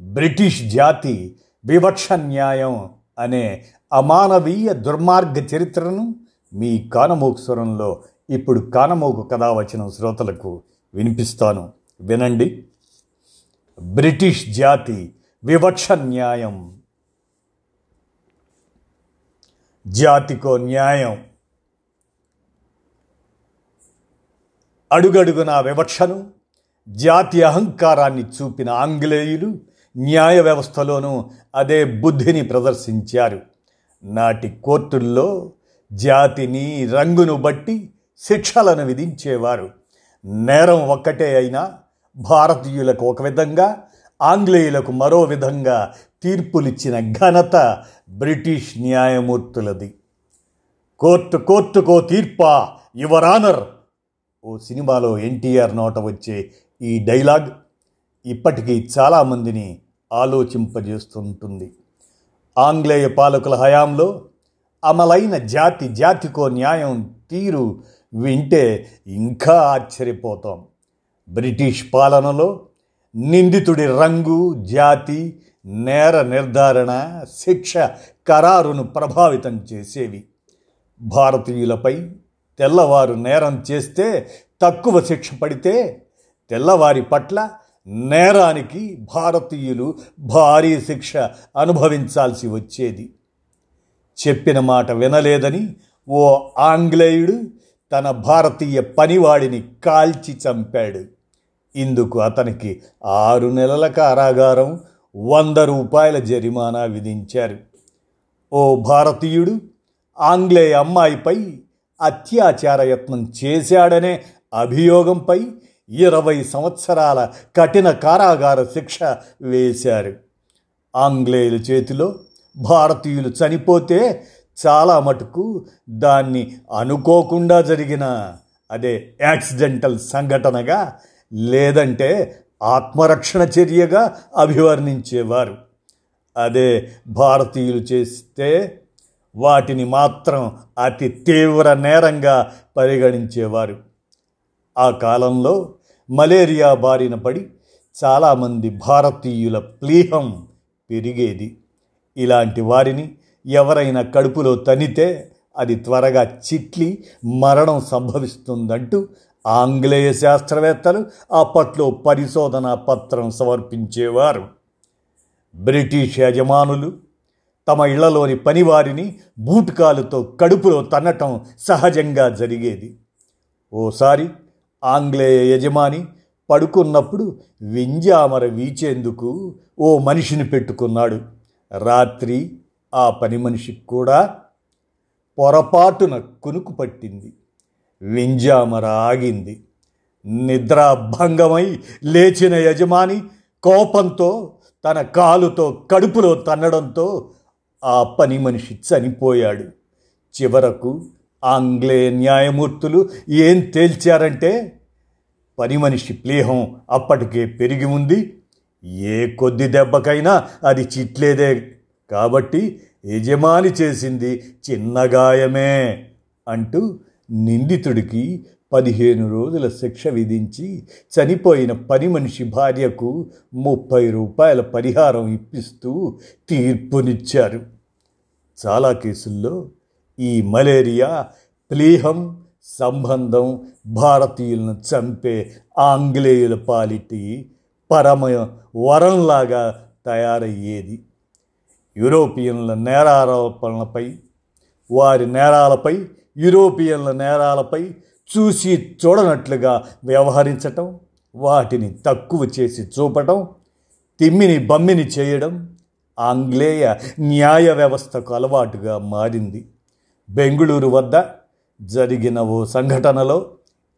British జాతి వివక్ష న్యాయం అనే అమానవీయ దుర్మార్గ చరిత్రను మీ కానమోకు స్వరంలో ఇప్పుడు కానమోకు కథ వచ్చిన శ్రోతలకు వినిపిస్తాను. వినండి. బ్రిటిష్ జాతి వివక్ష న్యాయం. జాతికో న్యాయం. అడుగడుగున వివక్షను జాతి అహంకారాన్ని చూపిన ఆంగ్లేయులు న్యాయ వ్యవస్థలోనూ అదే బుద్ధిని ప్రదర్శించారు. నాటి కోర్టుల్లో జాతిని రంగును బట్టి శిక్షలను విధించేవారు. నేరం ఒక్కటే అయినా భారతీయులకు ఒక విధంగా ఆంగ్లేయులకు మరో విధంగా తీర్పులిచ్చిన ఘనత బ్రిటిష్ న్యాయమూర్తులది. కోర్టు కోర్టుకో తీర్పా యువర్ ఆనర్! ఓ సినిమాలో ఎన్టీఆర్ నోట వచ్చే ఈ డైలాగ్ ఇప్పటికీ చాలామందిని ఆలోచింపజేస్తుంటుంది. ఆంగ్లేయ పాలకుల హయాంలో అమలైన జాతి జాతికో న్యాయం తీరు వింటే ఇంకా ఆశ్చర్యపోతాం. బ్రిటిష్ పాలనలో నిందితుడి రంగు జాతి నేర నిర్ధారణ శిక్ష ఖరారును ప్రభావితం చేసేవి. భారతీయులపై తెల్లవారు నేరం చేస్తే తక్కువ శిక్ష పడితే తెల్లవారి పట్ల నేరానికి భారతీయులు భారీ శిక్ష అనుభవించాల్సి వచ్చేది. చెప్పిన మాట వినలేదని ఓ ఆంగ్లేయుడు తన భారతీయ పనివాడిని కాల్చి చంపాడు. ఇందుకు అతనికి ఆరు నెలల కారాగారం వంద రూపాయల జరిమానా విధించారు. ఓ భారతీయుడు ఆంగ్లేయ అమ్మాయిపై అత్యాచార యత్నం చేశాడనే అభియోగంపై ఇరవై సంవత్సరాల కఠిన కారాగార శిక్ష వేశారు. ఆంగ్లేయుల చేతిలో భారతీయులు చనిపోతే చాలా మటుకు దాన్ని అనుకోకుండా జరిగిన అదే యాక్సిడెంటల్ సంఘటనగా లేదంటే ఆత్మరక్షణ చర్యగా అభివర్ణించేవారు. అదే భారతీయులు చేస్తే వాటిని మాత్రం అతి తీవ్ర నేరంగా పరిగణించేవారు. ఆ కాలంలో మలేరియా బారిన పడి చాలామంది భారతీయుల ప్లీహం పెరిగేది. ఇలాంటి వారిని ఎవరైనా కడుపులో తనితే అది త్వరగా చిట్లి మరణం సంభవిస్తుందంటూ ఆంగ్లేయ శాస్త్రవేత్తలు అప్పట్లో పరిశోధనా పత్రం సమర్పించేవారు. బ్రిటిష్ యజమానులు తమ ఇళ్ళలోని పనివారిని బూట్కాలుతో కడుపులో తన్నటం సహజంగా జరిగేది. ఓసారి ఆంగ్లేయ యజమాని పడుకున్నప్పుడు వింజామర వీచేందుకు ఓ మనిషిని పెట్టుకున్నాడు. రాత్రి ఆ పని మనిషికి కూడా పొరపాటున కునుకు పట్టింది. వింజామర ఆగింది. నిద్రాభంగమై లేచిన యజమాని కోపంతో తన కాలుతో కడుపులో తన్నడంతో ఆ పని మనిషి చనిపోయాడు. చివరకు ఆంగ్లే న్యాయమూర్తులు ఏం తేల్చారంటే పని మనిషి ప్లేహం అప్పటికే పెరిగి ఉంది. ఏ కొద్ది దెబ్బకైనా అది చిట్లేదే కాబట్టి యజమాని చేసింది చిన్న గాయమే అంటూ నిందితుడికి పదిహేను రోజుల శిక్ష విధించి చనిపోయిన పని మనిషి భార్యకు ముప్పై రూపాయల పరిహారం ఇప్పిస్తూ తీర్పునిచ్చారు. చాలా కేసుల్లో ఈ మలేరియా ప్లీహం సంబంధం భారతీయులను చంపే ఆంగ్లేయుల పాలిటి పరమ వరంలాగా తయారయ్యేది. యూరోపియన్ల నేరారోపణలపై వారి నేరాలపై యూరోపియన్ల నేరాలపై చూసి చూడనట్లుగా వ్యవహరించటం వాటిని తక్కువ చేసి చూపటం తిమ్మిని బమ్మిని చేయడం ఆంగ్లేయ న్యాయ వ్యవస్థకు అలవాటుగా మారింది. బెంగుళూరు వద్ద జరిగిన ఓ సంఘటనలో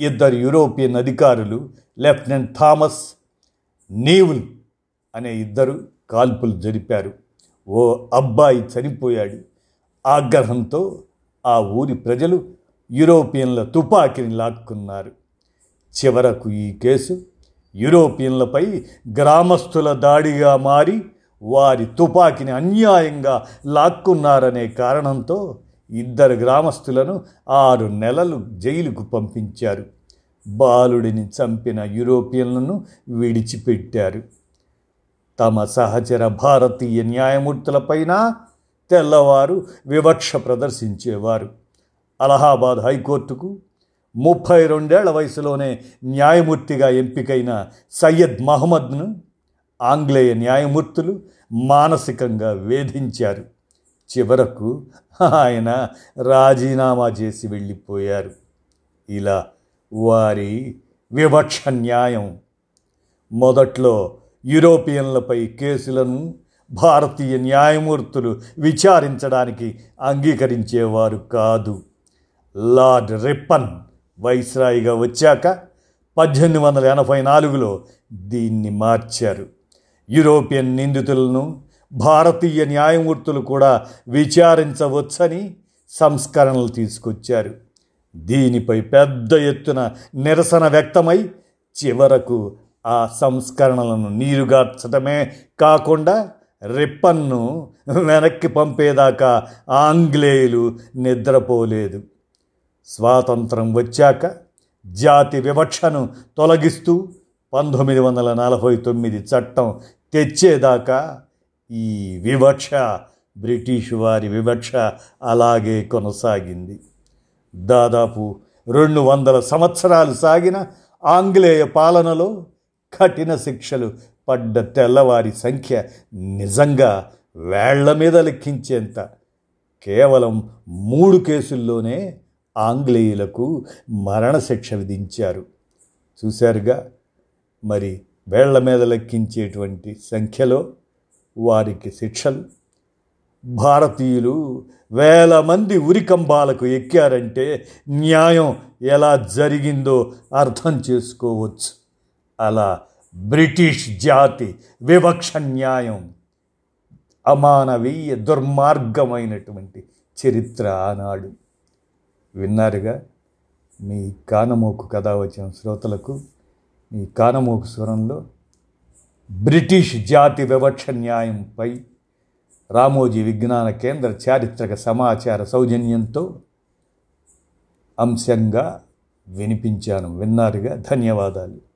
ఇద్దరు యూరోపియన్ అధికారులు లెఫ్టినెంట్ థామస్ నీవుల్ అనే ఇద్దరు కాల్పులు జరిపారు. ఓ అబ్బాయి చనిపోయాడు. ఆగ్రహంతో ఆ ఊరి ప్రజలు యూరోపియన్ల తుపాకీని లాక్కున్నారు. చివరకు ఈ కేసు యూరోపియన్లపై గ్రామస్తుల దాడిగా మారి వారి తుపాకీని అన్యాయంగా లాక్కున్నారనే కారణంతో ఇద్దరు గ్రామస్తులను ఆరు నెలలు జైలుకు పంపించారు. బాలుడిని చంపిన యూరోపియన్లను విడిచిపెట్టారు. తమ సహచర భారతీయ న్యాయమూర్తులపైన తెల్లవారు వివక్ష ప్రదర్శించేవారు. అలహాబాద్ హైకోర్టుకు ముప్పై రెండేళ్ళ వయసులోనే న్యాయమూర్తిగా ఎంపికైన సయ్యద్ మహమ్మద్ను ఆంగ్లేయ న్యాయమూర్తులు మానసికంగా వేధించారు. చివరకు ఆయన రాజీనామా చేసి వెళ్ళిపోయారు. ఇలా వారి వివక్ష న్యాయం. మొదట్లో యూరోపియన్లపై కేసులను భారతీయ న్యాయమూర్తులు విచారించడానికి అంగీకరించేవారు కాదు. లార్డ్ రిప్పన్ వైస్రాయిగా వచ్చాక పద్దెనిమిది వందల ఎనభై నాలుగులో దీన్ని మార్చారు. యూరోపియన్ నిందితులను భారతీయ న్యాయమూర్తులు కూడా విచారించవచ్చని సంస్కరణలు తీసుకొచ్చారు. దీనిపై పెద్ద ఎత్తున నిరసన వ్యక్తమై చివరకు ఆ సంస్కరణలను నీరుగార్చడమే కాకుండా రిప్పన్ను వెనక్కి పంపేదాకా ఆంగ్లేయులు నిద్రపోలేదు. స్వాతంత్రం వచ్చాక జాతి వివక్షను తొలగిస్తూ పంతొమ్మిది వందల నలభై తొమ్మిది చట్టం తెచ్చేదాకా ఈ వివక్ష బ్రిటిష్ వారి వివక్ష అలాగే కొనసాగింది. దాదాపు రెండు వందల సంవత్సరాలు సాగిన ఆంగ్లేయ పాలనలో కఠిన శిక్షలు పడ్డ తెల్లవారి సంఖ్య నిజంగా వేళ్ళ మీద లెక్కించేంత. కేవలం మూడు కేసుల్లోనే ఆంగ్లేయులకు మరణశిక్ష విధించారు. చూశారుగా? మరి వేళ్ళ మీద లెక్కించేటువంటి సంఖ్యలో వారికి శిక్షలు. భారతీయులు వేల మంది ఉరికంబాలకు ఎక్కారంటే న్యాయం ఎలా జరిగిందో అర్థం చేసుకోవచ్చు. అలా బ్రిటిష్ జాతి వివక్ష న్యాయం అమానవీయ దుర్మార్గమైనటువంటి చరిత్ర ఆనాడు. విన్నారుగా? మీ కానమోకు కథ వచ్చిన శ్రోతలకు మీ కానమోకు స్వరంలో బ్రిటిష్ జాతి వివక్ష న్యాయంపై రామోజీ విజ్ఞాన కేంద్ర చారిత్రక సమాచార సౌజన్యంతో అంశంగా వినిపించాను. విన్నారుగా? ధన్యవాదాలు.